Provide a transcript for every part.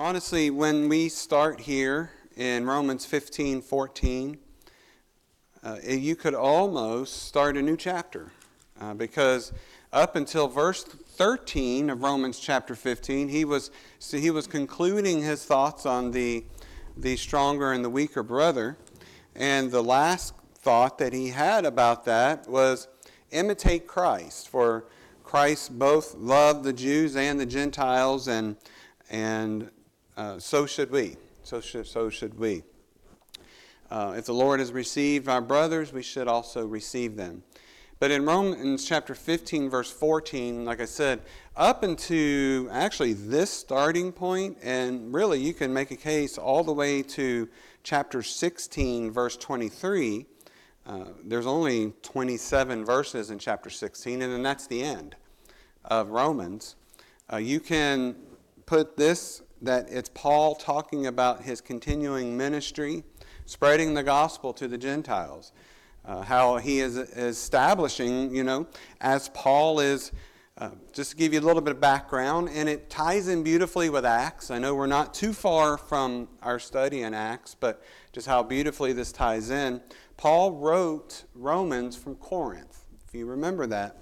honestly, when we start here in Romans 15 14, uh, you could almost start a new chapter uh, because up until verse 13 of Romans chapter 15, he was, so he was concluding his thoughts on the, the stronger and the weaker brother. And the last thought that he had about that was imitate Christ. For Christ both loved the Jews and the Gentiles, and, and uh, so should we. So should, so should we. Uh, if the Lord has received our brothers, we should also receive them. But in Romans chapter 15, verse 14, like I said, up into actually this starting point, and really you can make a case all the way to chapter 16, verse 23. Uh, there's only 27 verses in chapter 16, and then that's the end of Romans. Uh, you can put this that it's Paul talking about his continuing ministry, spreading the gospel to the Gentiles uh, how he is establishing, you know, as Paul is, uh, just to give you a little bit of background, and it ties in beautifully with Acts. I know we're not too far from our study in Acts, but just how beautifully this ties in. Paul wrote Romans from Corinth, if you remember that.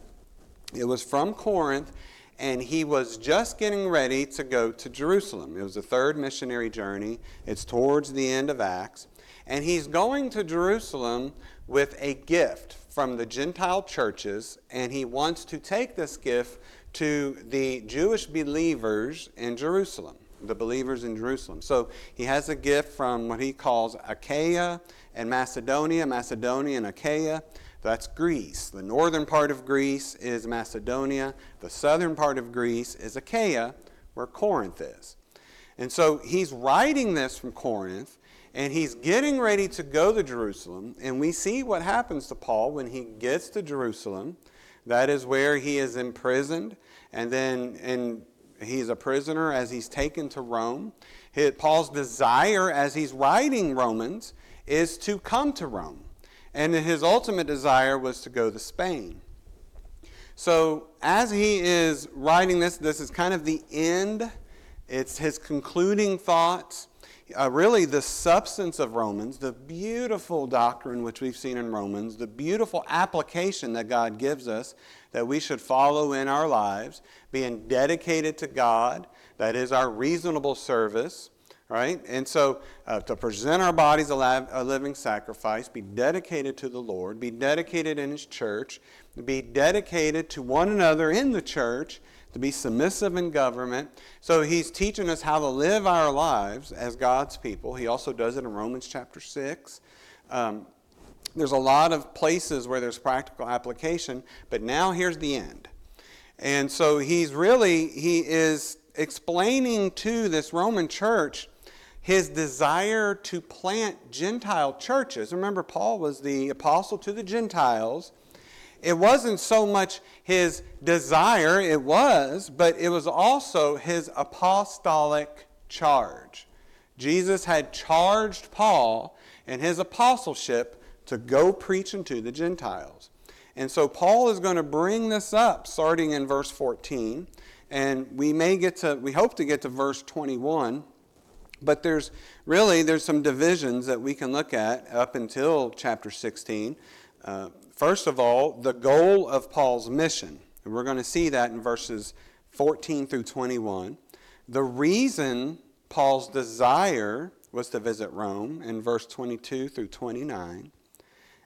It was from Corinth, and he was just getting ready to go to Jerusalem. It was the third missionary journey, it's towards the end of Acts. And he's going to Jerusalem with a gift from the Gentile churches, and he wants to take this gift to the Jewish believers in Jerusalem, the believers in Jerusalem. So he has a gift from what he calls Achaia and Macedonia, Macedonia and Achaia. That's Greece. The northern part of Greece is Macedonia. The southern part of Greece is Achaia, where Corinth is. And so he's writing this from Corinth, and he's getting ready to go to Jerusalem. And we see what happens to Paul when he gets to Jerusalem. That is where he is imprisoned. And then and he's a prisoner as he's taken to Rome. Paul's desire as he's writing Romans is to come to Rome. And his ultimate desire was to go to Spain. So as he is writing this, this is kind of the end. It's his concluding thoughts uh, really the substance of Romans, the beautiful doctrine which we've seen in Romans, the beautiful application that God gives us that we should follow in our lives, being dedicated to God, that is our reasonable service, right? And so uh, to present our bodies a, a living sacrifice, be dedicated to the Lord, be dedicated in His church, be dedicated to one another in the church to be submissive in government. So he's teaching us how to live our lives as God's people. He also does it in Romans chapter 6. Um, there's a lot of places where there's practical application, but now here's the end. And so he's really, he is explaining to this Roman church his desire to plant Gentile churches. Remember, Paul was the apostle to the Gentiles. It wasn't so much his desire, it was, but it was also his apostolic charge. Jesus had charged Paul in his apostleship to go preach unto the Gentiles. And so Paul is going to bring this up starting in verse 14. And we may get to, we hope to get to verse 21. But there's really, there's some divisions that we can look at up until chapter 16. Uh, First of all, the goal of Paul's mission. And we're going to see that in verses 14 through 21. The reason Paul's desire was to visit Rome in verse 22 through 29.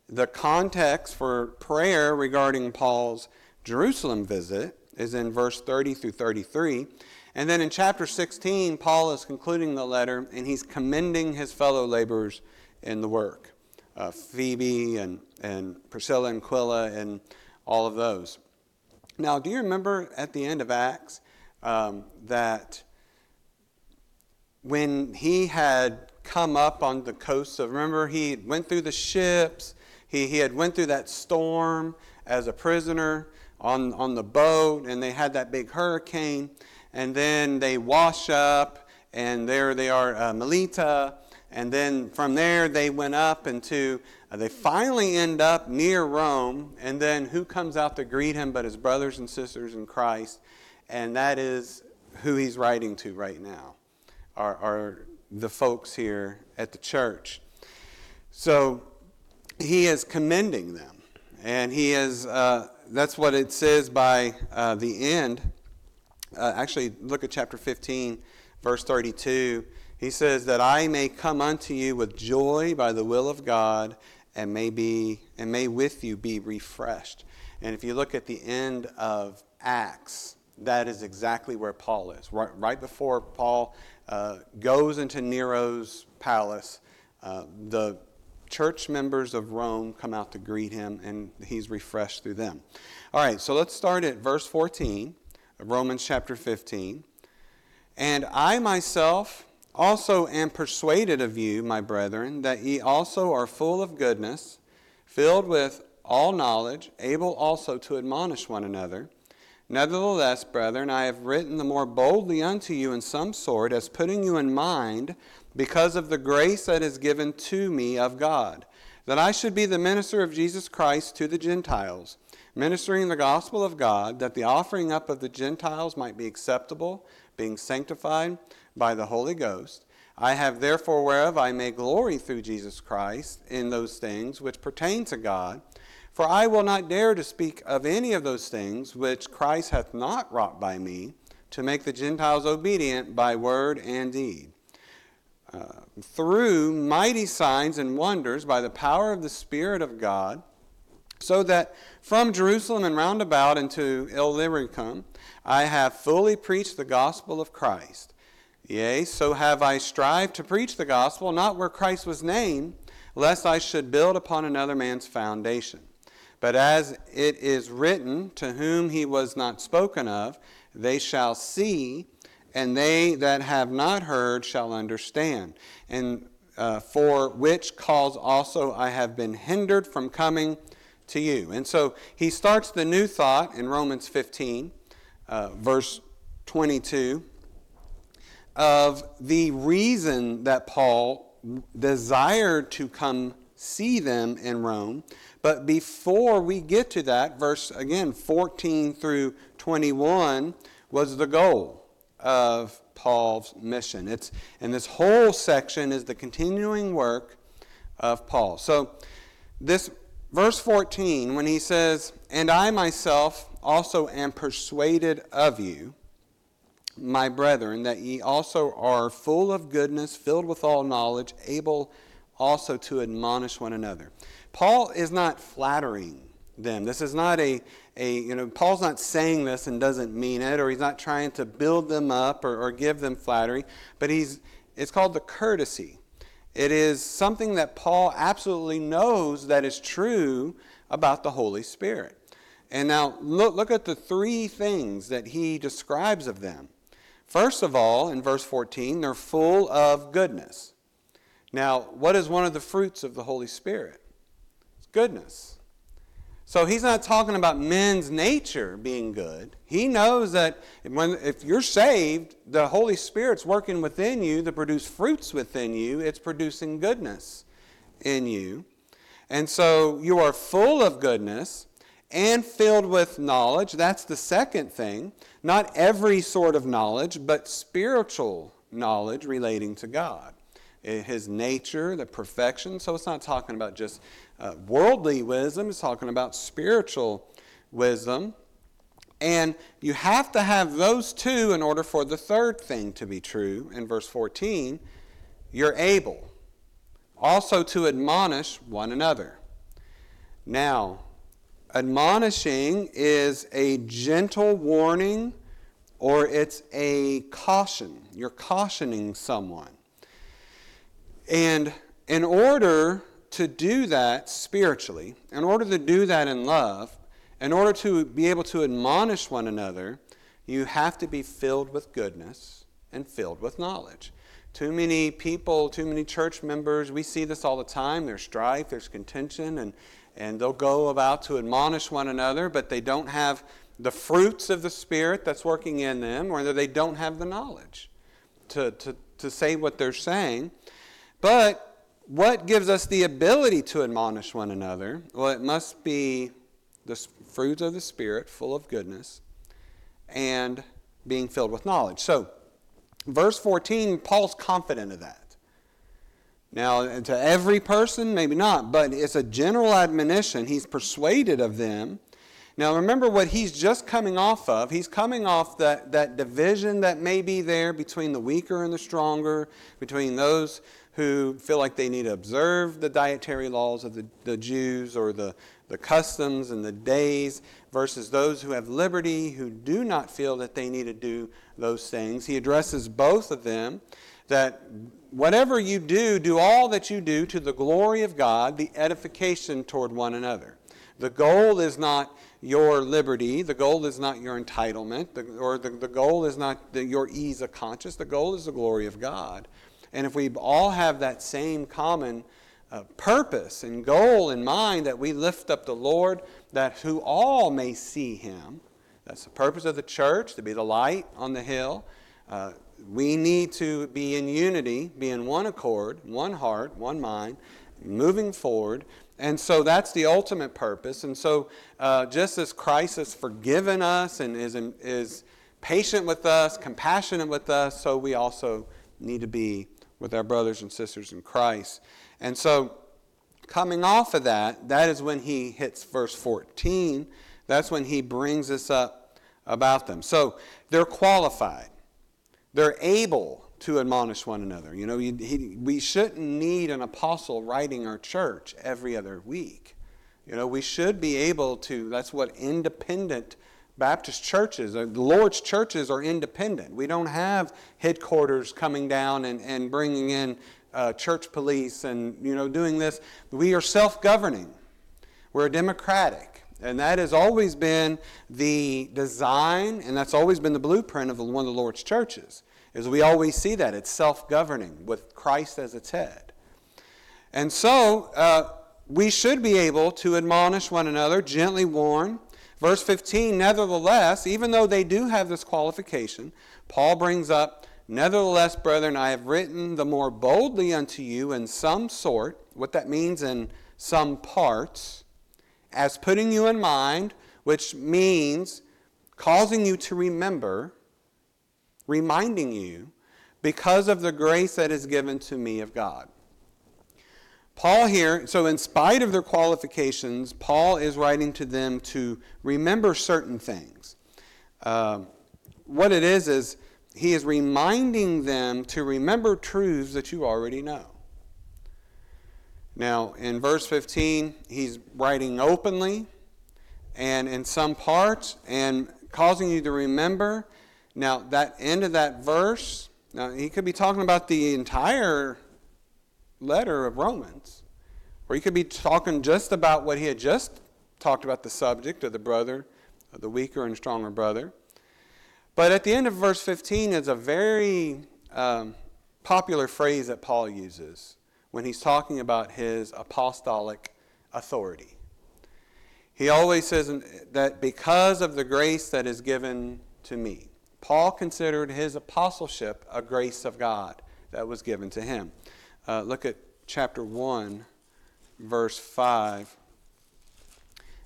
The context for prayer regarding Paul's Jerusalem visit is in verse 30 through 33. And then in chapter 16, Paul is concluding the letter and he's commending his fellow laborers in the work. Uh, Phoebe and, and Priscilla and Aquila and all of those. Now, do you remember at the end of Acts um, that when he had come up on the coast of, remember he went through the ships, he, he had went through that storm as a prisoner on, on the boat, and they had that big hurricane, and then they wash up, and there they are, uh, Melita, and then from there, they went up into, uh, they finally end up near Rome. And then who comes out to greet him but his brothers and sisters in Christ? And that is who he's writing to right now. are, are the folks here at the church. So he is commending them. And he is, uh, that's what it says by uh, the end. Uh, actually, look at chapter 15, verse 32. He says, That I may come unto you with joy by the will of God, and may, be, and may with you be refreshed. And if you look at the end of Acts, that is exactly where Paul is. Right, right before Paul uh, goes into Nero's palace, uh, the church members of Rome come out to greet him, and he's refreshed through them. All right, so let's start at verse 14 of Romans chapter 15. And I myself also am persuaded of you, my brethren, that ye also are full of goodness, filled with all knowledge, able also to admonish one another. Nevertheless, brethren, I have written the more boldly unto you in some sort, as putting you in mind, because of the grace that is given to me of God, that I should be the minister of Jesus Christ to the Gentiles, ministering the gospel of God, that the offering up of the Gentiles might be acceptable, being sanctified by the Holy Ghost. I have therefore whereof I may glory through Jesus Christ in those things which pertain to God for I will not dare to speak of any of those things which Christ hath not wrought by me, to make the Gentiles obedient by word and deed. Uh, through mighty signs and wonders by the power of the Spirit of God, so that from Jerusalem and round about into Illyricum I have fully preached the gospel of Christ. Yea, so have I strived to preach the gospel, not where Christ was named, lest I should build upon another man's foundation. But as it is written, to whom he was not spoken of, they shall see, and they that have not heard shall understand. And uh, for which cause also I have been hindered from coming to you. And so he starts the new thought in Romans 15, uh, verse 22, of the reason that Paul desired to come see them in Rome but before we get to that, verse again 14 through 21 was the goal of Paul's mission. It's and this whole section is the continuing work of Paul. So this verse 14 when he says, "And I myself also am persuaded of you, my brethren, that ye also are full of goodness, filled with all knowledge, able also to admonish one another." Paul is not flattering them. This is not a, a, you know, Paul's not saying this and doesn't mean it, or he's not trying to build them up or, or give them flattery, but he's, it's called the courtesy. It is something that Paul absolutely knows that is true about the Holy Spirit. And now look, look at the three things that he describes of them. First of all, in verse 14, they're full of goodness. Now, what is one of the fruits of the Holy Spirit? It's goodness. So he's not talking about men's nature being good. He knows that when, if you're saved, the Holy Spirit's working within you to produce fruits within you. It's producing goodness in you. And so you are full of goodness and filled with knowledge. That's the second thing. Not every sort of knowledge, but spiritual knowledge relating to God. His nature, the perfection. So it's not talking about just uh, worldly wisdom, it's talking about spiritual wisdom. And you have to have those two in order for the third thing to be true. In verse 14, you're able also to admonish one another. Now, admonishing is a gentle warning or it's a caution. You're cautioning someone. And in order to do that spiritually, in order to do that in love, in order to be able to admonish one another, you have to be filled with goodness and filled with knowledge. Too many people, too many church members, we see this all the time. There's strife, there's contention, and, and they'll go about to admonish one another, but they don't have the fruits of the Spirit that's working in them, or they don't have the knowledge to, to, to say what they're saying. But what gives us the ability to admonish one another? Well, it must be the fruits of the Spirit, full of goodness, and being filled with knowledge. So, verse 14, Paul's confident of that. Now, uh, to every person, maybe not, but it's a general admonition. He's persuaded of them. Now, remember what he's just coming off of. He's coming off that, that division that may be there between the weaker and the stronger, between those who feel like they need to observe the dietary laws of the, the Jews or the, the customs and the days, versus those who have liberty, who do not feel that they need to do those things. He addresses both of them that whatever you do, do all that you do to the glory of God, the edification toward one another. The goal is not your liberty, the goal is not your entitlement, the, or the, the goal is not the, your ease of conscience, the goal is the glory of God. And if we all have that same common uh, purpose and goal in mind that we lift up the Lord, that who all may see him, that's the purpose of the church, to be the light on the hill. Uh, we need to be in unity, be in one accord, one heart, one mind, moving forward. And so that's the ultimate purpose. And so, uh, just as Christ has forgiven us and is, is patient with us, compassionate with us, so we also need to be with our brothers and sisters in Christ. And so, coming off of that, that is when he hits verse 14. That's when he brings us up about them. So, they're qualified. They're able to admonish one another. You know, he, we shouldn't need an apostle writing our church every other week. You know, we should be able to, that's what independent Baptist churches, uh, the Lord's churches are independent. We don't have headquarters coming down and, and bringing in uh, church police and, you know, doing this. We are self governing, we're democratic. And that has always been the design, and that's always been the blueprint of one of the Lord's churches. Is we always see that it's self-governing with Christ as its head. And so uh, we should be able to admonish one another, gently warn. Verse 15, nevertheless, even though they do have this qualification, Paul brings up, Nevertheless, brethren, I have written the more boldly unto you in some sort, what that means in some parts as putting you in mind, which means causing you to remember, reminding you, because of the grace that is given to me of God. Paul here, so in spite of their qualifications, Paul is writing to them to remember certain things. Uh, what it is, is he is reminding them to remember truths that you already know. Now, in verse 15, he's writing openly and in some parts and causing you to remember. Now, that end of that verse, now he could be talking about the entire letter of Romans, or he could be talking just about what he had just talked about the subject of the brother, of the weaker and stronger brother. But at the end of verse 15 is a very um, popular phrase that Paul uses when he's talking about his apostolic authority. He always says that because of the grace that is given to me, Paul considered his apostleship a grace of God that was given to him. Uh, look at chapter 1, verse 5.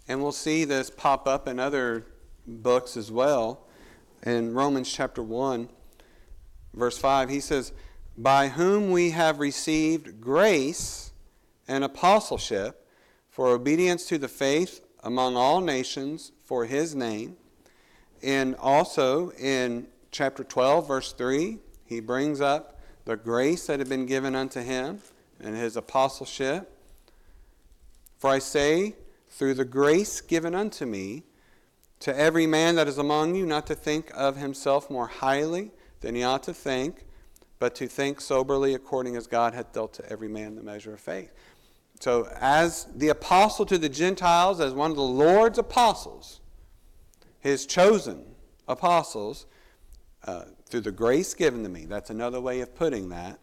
And we'll see this pop up in other books as well. In Romans chapter 1, verse 5, he says, by whom we have received grace and apostleship for obedience to the faith among all nations for his name. And also in chapter 12, verse 3, he brings up the grace that had been given unto him and his apostleship. For I say, through the grace given unto me, to every man that is among you, not to think of himself more highly than he ought to think but to think soberly according as God hath dealt to every man the measure of faith. So, as the apostle to the Gentiles, as one of the Lord's apostles, his chosen apostles, uh, through the grace given to me, that's another way of putting that.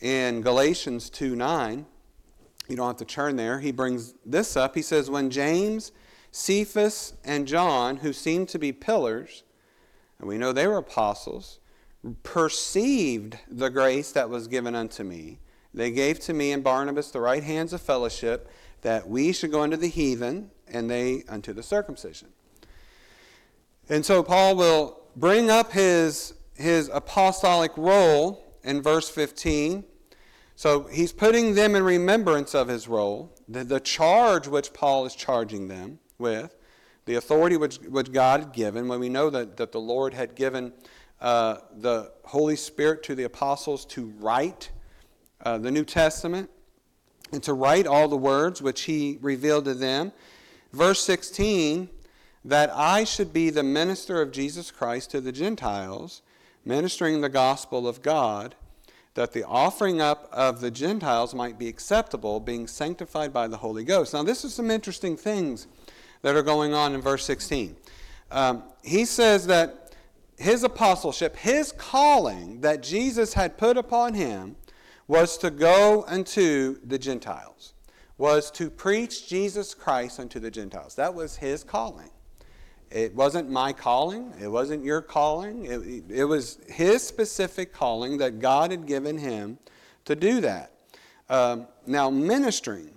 In Galatians 2 9, you don't have to turn there, he brings this up. He says, When James, Cephas, and John, who seemed to be pillars, and we know they were apostles, perceived the grace that was given unto me, they gave to me and Barnabas the right hands of fellowship, that we should go unto the heathen, and they unto the circumcision. And so Paul will bring up his, his apostolic role in verse 15. So he's putting them in remembrance of his role, the, the charge which Paul is charging them with, the authority which, which God had given, when we know that, that the Lord had given uh, the Holy Spirit to the apostles to write uh, the New Testament and to write all the words which he revealed to them. Verse 16, that I should be the minister of Jesus Christ to the Gentiles, ministering the gospel of God, that the offering up of the Gentiles might be acceptable, being sanctified by the Holy Ghost. Now, this is some interesting things that are going on in verse 16. Um, he says that his apostleship, his calling that Jesus had put upon him, was to go unto the Gentiles, was to preach Jesus Christ unto the Gentiles. That was his calling. It wasn't my calling, it wasn't your calling, it, it was his specific calling that God had given him to do that. Um, now, ministering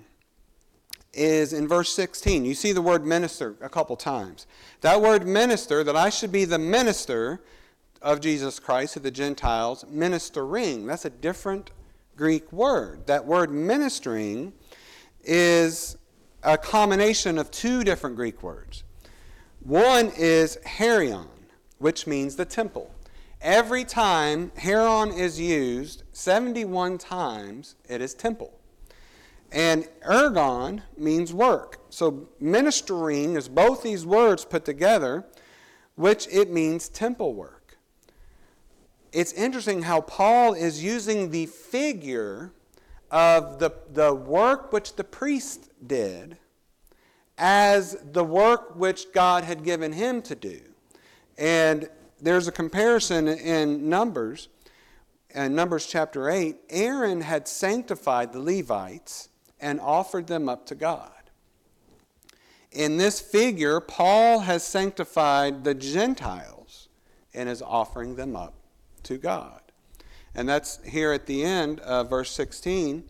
is in verse 16. You see the word minister a couple times. That word minister, that I should be the minister of Jesus Christ to the Gentiles, ministering. That's a different Greek word. That word ministering is a combination of two different Greek words. One is hieron, which means the temple. Every time hieron is used, 71 times, it is temple. And ergon means work. So ministering is both these words put together, which it means temple work it's interesting how Paul is using the figure of the, the work which the priest did as the work which God had given him to do. And there's a comparison in Numbers, in Numbers chapter 8. Aaron had sanctified the Levites and offered them up to God. In this figure, Paul has sanctified the Gentiles and is offering them up to God. And that's here at the end of verse 16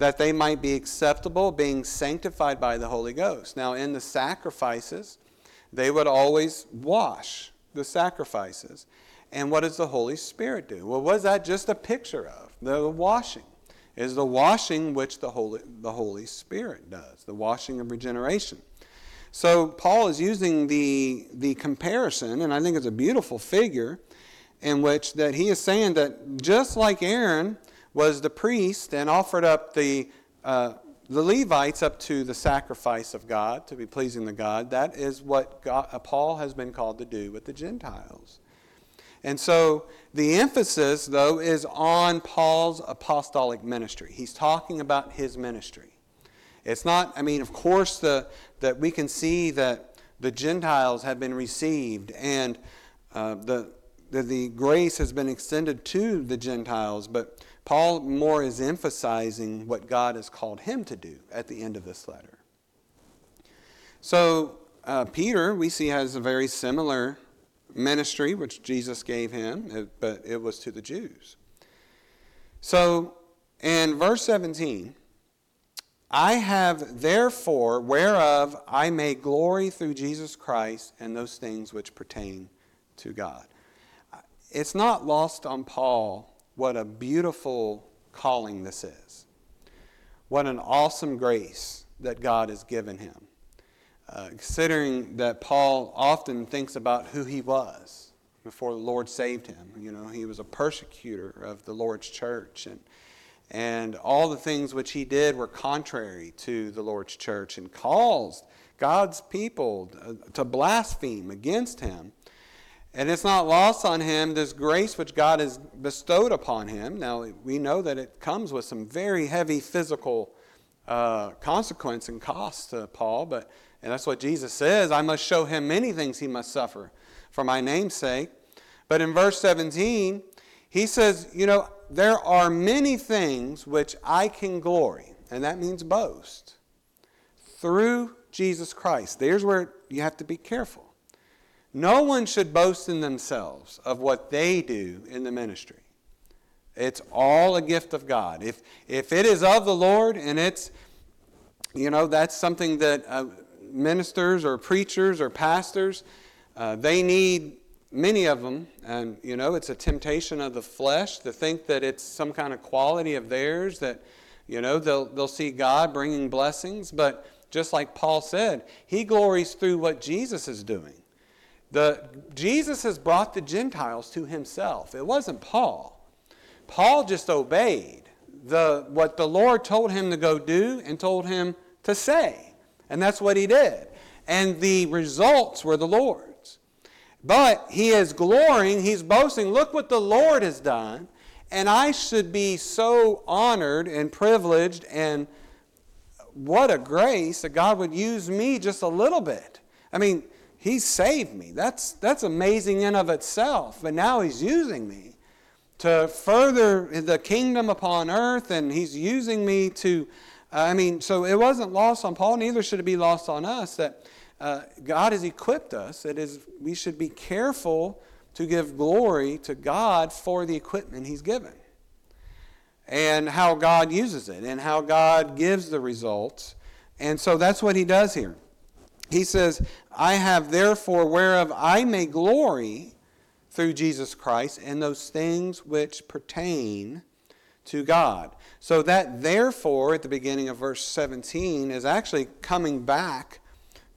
that they might be acceptable, being sanctified by the Holy Ghost. Now, in the sacrifices, they would always wash the sacrifices. And what does the Holy Spirit do? Well, was that just a picture of? The washing is the washing which the Holy, the Holy Spirit does, the washing of regeneration. So Paul is using the, the comparison, and I think it's a beautiful figure in which that he is saying that just like Aaron was the priest and offered up the uh, the Levites up to the sacrifice of God to be pleasing to God, that is what God, uh, Paul has been called to do with the Gentiles. And so the emphasis, though, is on Paul's apostolic ministry. He's talking about his ministry. It's not, I mean, of course, the, that we can see that the Gentiles have been received and uh, the, that the grace has been extended to the Gentiles, but Paul more is emphasizing what God has called him to do at the end of this letter. So, uh, Peter, we see, has a very similar ministry which Jesus gave him, but it was to the Jews. So, in verse 17, I have therefore whereof I may glory through Jesus Christ and those things which pertain to God it's not lost on Paul what a beautiful calling this is. What an awesome grace that God has given him. Uh, considering that Paul often thinks about who he was before the Lord saved him. You know, he was a persecutor of the Lord's church, and, and all the things which he did were contrary to the Lord's church and caused God's people to blaspheme against him. And it's not lost on him this grace which God has bestowed upon him. Now, we know that it comes with some very heavy physical uh, consequence and cost to Paul, but and that's what Jesus says I must show him many things he must suffer for my name's sake. But in verse 17, he says, You know, there are many things which I can glory, and that means boast, through Jesus Christ. There's where you have to be careful. No one should boast in themselves of what they do in the ministry. It's all a gift of God. If, if it is of the Lord and it's, you know, that's something that uh, ministers or preachers or pastors, uh, they need many of them, and you know, it's a temptation of the flesh to think that it's some kind of quality of theirs that, you know, they'll, they'll see God bringing blessings. But just like Paul said, he glories through what Jesus is doing. The, Jesus has brought the Gentiles to himself. It wasn't Paul. Paul just obeyed the, what the Lord told him to go do and told him to say. And that's what he did. And the results were the Lord's. But he is glorying, he's boasting, look what the Lord has done. And I should be so honored and privileged and what a grace that God would use me just a little bit. I mean, he saved me. That's, that's amazing in of itself. But now he's using me to further the kingdom upon earth, and he's using me to, uh, I mean, so it wasn't lost on Paul, neither should it be lost on us that uh, God has equipped us. It is, we should be careful to give glory to God for the equipment he's given and how God uses it and how God gives the results. And so that's what he does here. He says, I have therefore whereof I may glory through Jesus Christ in those things which pertain to God. So that therefore at the beginning of verse 17 is actually coming back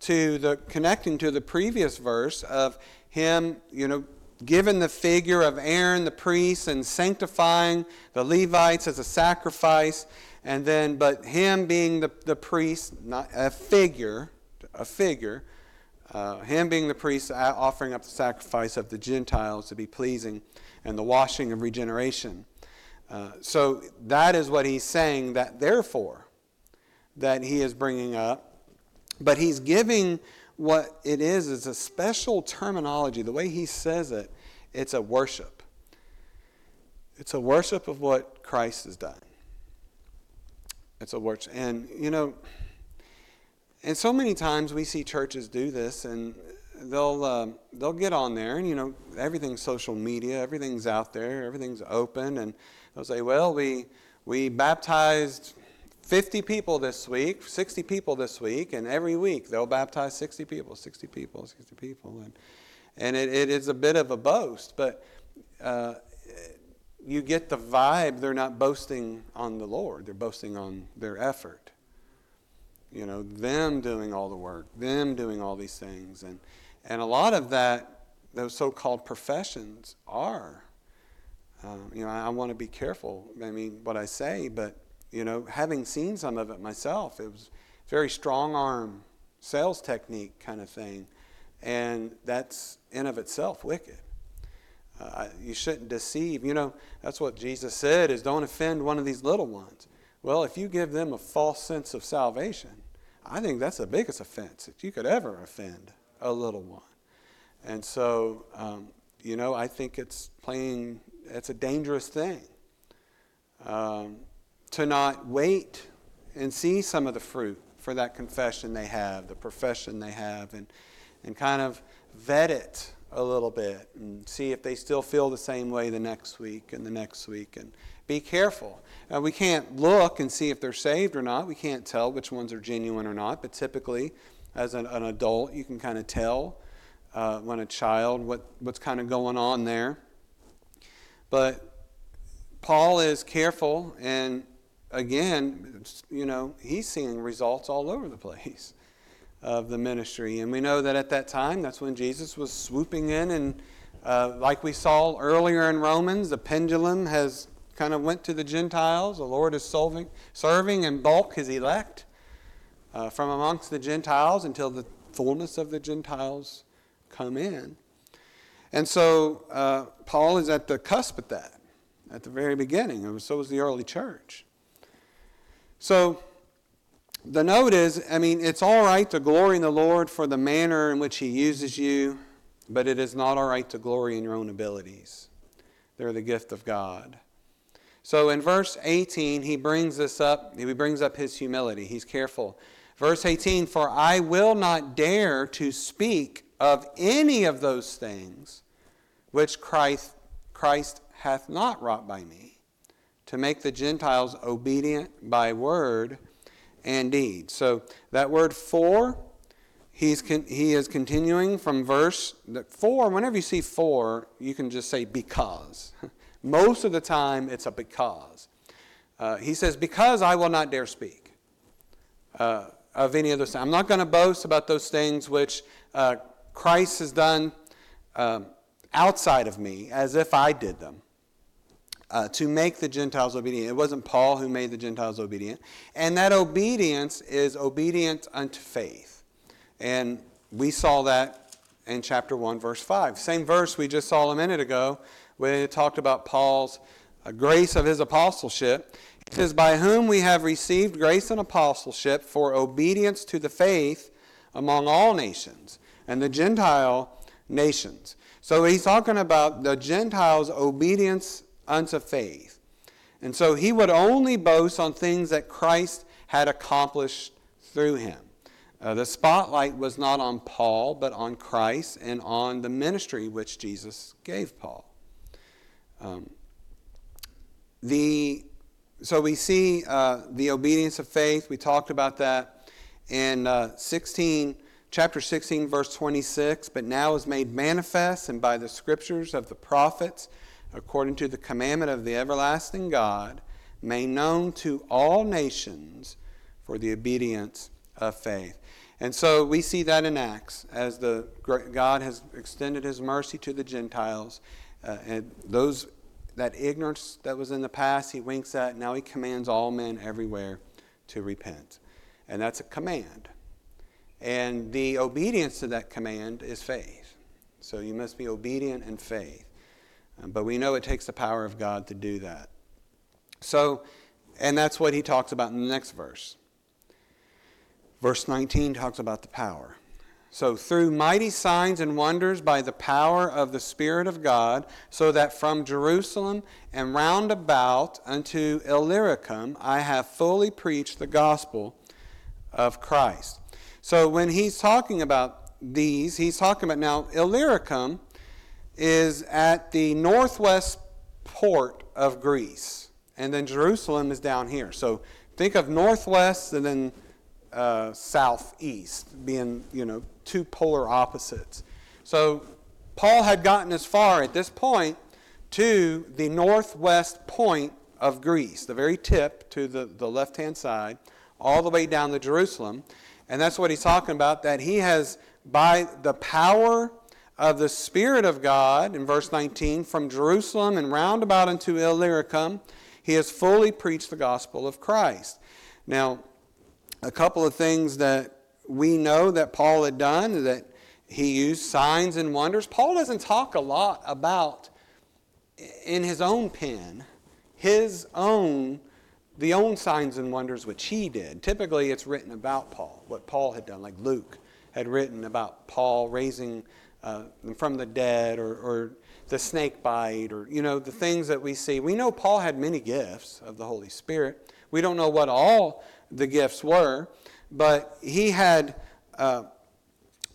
to the connecting to the previous verse of him, you know, given the figure of Aaron the priest and sanctifying the Levites as a sacrifice, and then but him being the, the priest, not a figure, a figure, uh, him being the priest offering up the sacrifice of the Gentiles to be pleasing and the washing of regeneration. Uh, so that is what he's saying that therefore that he is bringing up. But he's giving what it is is a special terminology. The way he says it, it's a worship. It's a worship of what Christ has done. It's a worship. And, you know, and so many times we see churches do this, and they'll uh, they'll get on there, and you know everything's social media, everything's out there, everything's open, and they'll say, "Well, we we baptized 50 people this week, 60 people this week, and every week they'll baptize 60 people, 60 people, 60 people, and and it, it is a bit of a boast, but." Uh, you get the vibe they're not boasting on the Lord, they're boasting on their effort. You know, them doing all the work, them doing all these things. And, and a lot of that, those so called professions are. Um, you know, I, I want to be careful, I mean, what I say, but, you know, having seen some of it myself, it was very strong arm sales technique kind of thing. And that's in of itself wicked. Uh, you shouldn't deceive. You know, that's what Jesus said is don't offend one of these little ones. Well, if you give them a false sense of salvation, I think that's the biggest offense that you could ever offend a little one. And so, um, you know, I think it's playing, it's a dangerous thing um, to not wait and see some of the fruit for that confession they have, the profession they have, and, and kind of vet it a little bit and see if they still feel the same way the next week and the next week. And be careful. Uh, we can't look and see if they're saved or not. We can't tell which ones are genuine or not. But typically, as an, an adult, you can kind of tell uh, when a child what, what's kind of going on there. But Paul is careful, and again, you know, he's seeing results all over the place of the ministry. And we know that at that time, that's when Jesus was swooping in, and uh, like we saw earlier in Romans, the pendulum has kind of went to the Gentiles. The Lord is serving, serving in bulk his elect uh, from amongst the Gentiles until the fullness of the Gentiles come in. And so uh, Paul is at the cusp of that, at the very beginning. And so was the early church. So the note is I mean, it's all right to glory in the Lord for the manner in which he uses you, but it is not all right to glory in your own abilities. They're the gift of God. So in verse 18, he brings this up. He brings up his humility. He's careful. Verse 18 For I will not dare to speak of any of those things which Christ, Christ hath not wrought by me, to make the Gentiles obedient by word and deed. So that word for he's con- he is continuing from verse 4. Whenever you see for, you can just say because. Most of the time, it's a because. Uh, he says, Because I will not dare speak uh, of any of those things. I'm not going to boast about those things which uh, Christ has done um, outside of me as if I did them. Uh, to make the Gentiles obedient. It wasn't Paul who made the Gentiles obedient. And that obedience is obedience unto faith. And we saw that in chapter 1, verse 5. Same verse we just saw a minute ago when it talked about Paul's uh, grace of his apostleship. It says, By whom we have received grace and apostleship for obedience to the faith among all nations and the Gentile nations. So he's talking about the Gentiles' obedience unto faith. And so he would only boast on things that Christ had accomplished through him. Uh, the spotlight was not on Paul, but on Christ and on the ministry which Jesus gave Paul. Um, the, so we see uh, the obedience of faith. We talked about that in uh, 16 chapter 16, verse 26, but now is made manifest and by the scriptures of the prophets, according to the commandment of the everlasting God, made known to all nations for the obedience of faith. And so we see that in Acts as the God has extended his mercy to the Gentiles. Uh, and those that ignorance that was in the past, he winks at. Now he commands all men everywhere to repent. And that's a command. And the obedience to that command is faith. So you must be obedient in faith. But we know it takes the power of God to do that. So, and that's what he talks about in the next verse. Verse 19 talks about the power. So, through mighty signs and wonders by the power of the Spirit of God, so that from Jerusalem and round about unto Illyricum I have fully preached the gospel of Christ. So when he's talking about these, he's talking about now Illyricum is at the northwest port of Greece, and then Jerusalem is down here. So think of northwest and then uh, southeast being, you know, two polar opposites. So Paul had gotten as far at this point to the northwest point of Greece, the very tip to the, the left hand side, all the way down to Jerusalem. And that's what he's talking about, that he has, by the power of the Spirit of God, in verse 19, from Jerusalem and round about unto Illyricum, he has fully preached the gospel of Christ. Now, a couple of things that we know that Paul had done, that he used signs and wonders. Paul doesn't talk a lot about, in his own pen, his own the own signs and wonders which he did. Typically, it's written about Paul, what Paul had done, like Luke had written about Paul raising uh, from the dead or, or the snake bite or, you know, the things that we see. We know Paul had many gifts of the Holy Spirit. We don't know what all the gifts were, but he had uh,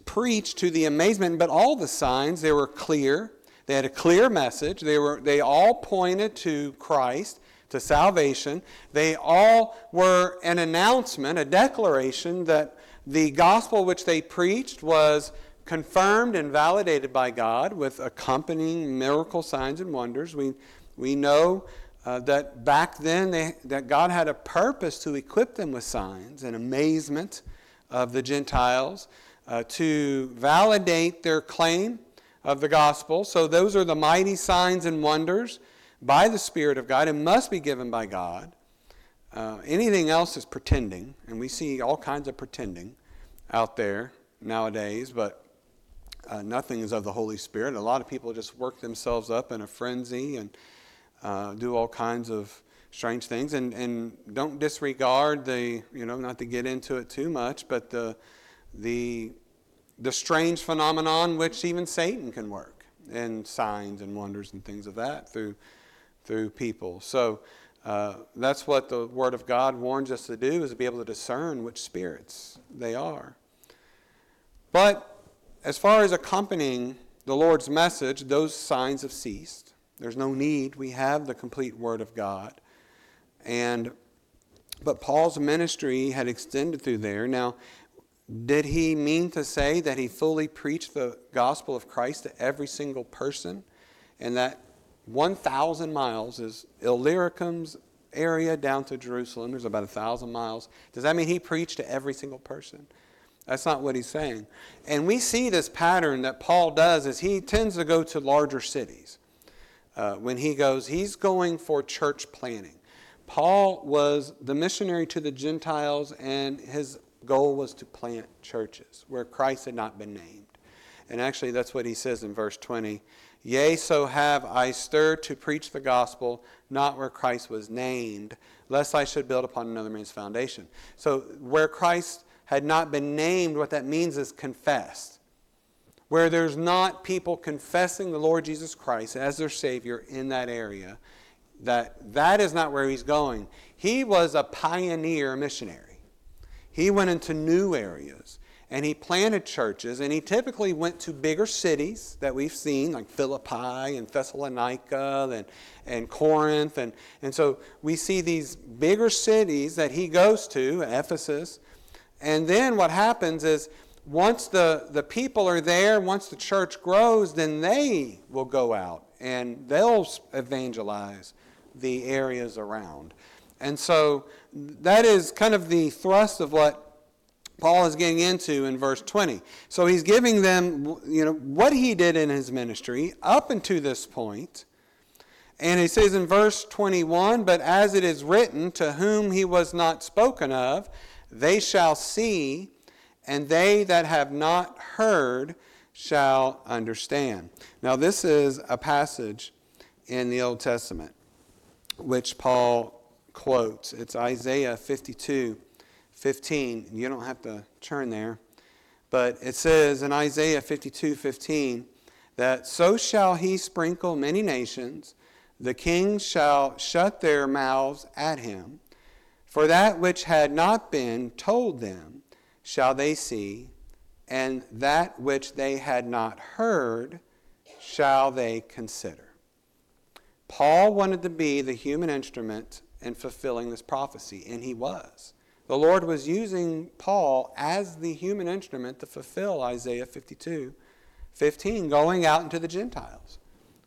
preached to the amazement, but all the signs, they were clear. They had a clear message. They, were, they all pointed to Christ to salvation. They all were an announcement, a declaration that the gospel which they preached was confirmed and validated by God with accompanying miracle signs and wonders. We, we know uh, that back then they, that God had a purpose to equip them with signs and amazement of the Gentiles uh, to validate their claim of the gospel. So those are the mighty signs and wonders by the Spirit of God. and must be given by God. Uh, anything else is pretending, and we see all kinds of pretending out there nowadays, but uh, nothing is of the Holy Spirit. A lot of people just work themselves up in a frenzy and uh, do all kinds of strange things, and, and don't disregard the, you know, not to get into it too much, but the, the, the strange phenomenon which even Satan can work, and signs and wonders and things of that through through people. So uh, that's what the Word of God warns us to do is to be able to discern which spirits they are. But as far as accompanying the Lord's message, those signs have ceased. There's no need. We have the complete Word of God. And but Paul's ministry had extended through there. Now, Did he mean to say that he fully preached the gospel of Christ to every single person? And that 1,000 miles is Illyricum's area down to Jerusalem. There's about 1,000 miles. Does that mean he preached to every single person? That's not what he's saying. And we see this pattern that Paul does is he tends to go to larger cities. Uh, when he goes, he's going for church planting. Paul was the missionary to the Gentiles, and his goal was to plant churches where Christ had not been named. And actually, that's what he says in verse 20. Yea, so have I stirred to preach the gospel, not where Christ was named, lest I should build upon another man's foundation. So, where Christ had not been named, what that means is confessed. Where there's not people confessing the Lord Jesus Christ as their Savior in that area, that that is not where he's going. He was a pioneer missionary. He went into new areas and he planted churches and he typically went to bigger cities that we've seen like philippi and thessalonica and, and corinth and, and so we see these bigger cities that he goes to ephesus and then what happens is once the, the people are there, once the church grows, then they will go out and they'll evangelize the areas around. And so that is kind of the thrust of what Paul is getting into in verse 20. So he's giving them, you know, what he did in his ministry up until this point. And he says in verse 21, But as it is written, to whom he was not spoken of, they shall see, and they that have not heard shall understand. Now, this is a passage in the Old Testament which Paul quotes. It's Isaiah 52 15. You don't have to turn there. But it says in Isaiah 52 15 that so shall he sprinkle many nations, the kings shall shut their mouths at him. For that which had not been told them shall they see, and that which they had not heard shall they consider. Paul wanted to be the human instrument in fulfilling this prophecy, and he was. The Lord was using Paul as the human instrument to fulfill Isaiah 52 15, going out into the Gentiles.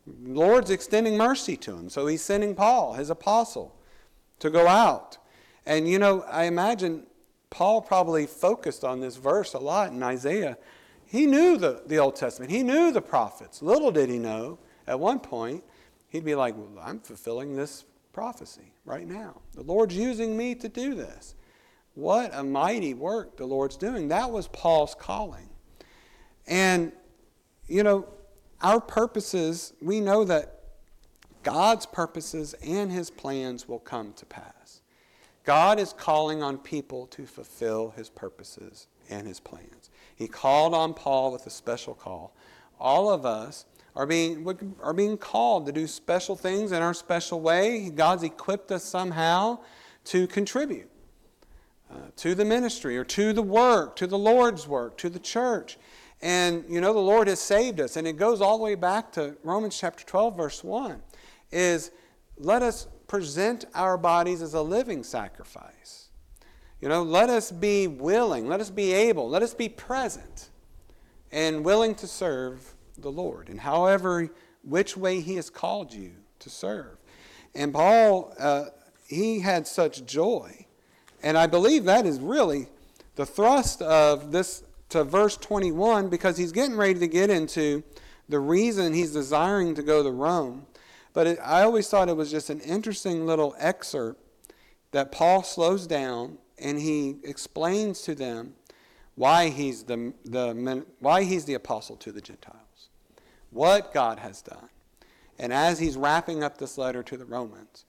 The Lord's extending mercy to him, so he's sending Paul, his apostle, to go out and you know, I imagine Paul probably focused on this verse a lot in Isaiah. He knew the, the Old Testament, he knew the prophets. Little did he know, at one point, he'd be like, well, I'm fulfilling this prophecy right now. The Lord's using me to do this. What a mighty work the Lord's doing. That was Paul's calling. And, you know, our purposes, we know that God's purposes and his plans will come to pass. God is calling on people to fulfill his purposes and his plans. He called on Paul with a special call. All of us are being, are being called to do special things in our special way. God's equipped us somehow to contribute uh, to the ministry or to the work, to the Lord's work, to the church. And, you know, the Lord has saved us. And it goes all the way back to Romans chapter 12, verse 1, is let us present our bodies as a living sacrifice. You know, let us be willing, let us be able, let us be present and willing to serve the Lord in however, which way He has called you to serve. And Paul, uh, he had such joy. And I believe that is really the thrust of this to verse 21 because he's getting ready to get into the reason he's desiring to go to Rome but it, I always thought it was just an interesting little excerpt that Paul slows down and he explains to them why he's the, the, why he's the apostle to the Gentiles, what God has done. And as he's wrapping up this letter to the Romans,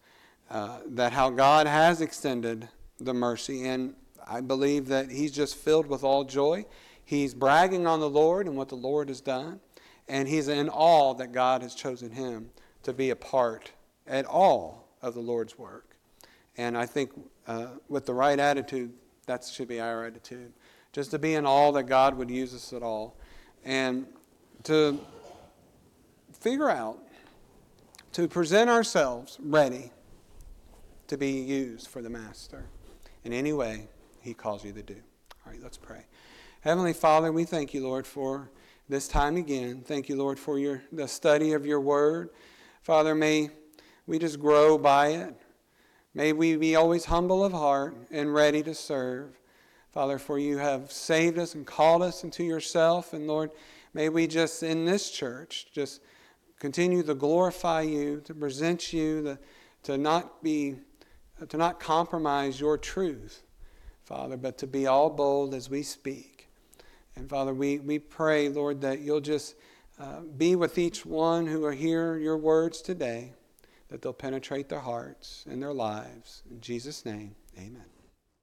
uh, that how God has extended the mercy, and I believe that he's just filled with all joy. He's bragging on the Lord and what the Lord has done, and he's in awe that God has chosen him to be a part at all of the Lord's work. And I think uh, with the right attitude, that should be our attitude. Just to be in all that God would use us at all. And to figure out, to present ourselves ready to be used for the Master in any way He calls you to do. All right, let's pray. Heavenly Father, we thank you, Lord, for this time again. Thank you, Lord, for your the study of your word. Father, may we just grow by it. May we be always humble of heart and ready to serve. Father, for you have saved us and called us into yourself. And Lord, may we just in this church just continue to glorify you, to present you, the, to not be to not compromise your truth, Father, but to be all bold as we speak. And Father, we, we pray, Lord, that you'll just uh, be with each one who will hear your words today, that they'll penetrate their hearts and their lives. In Jesus' name, amen.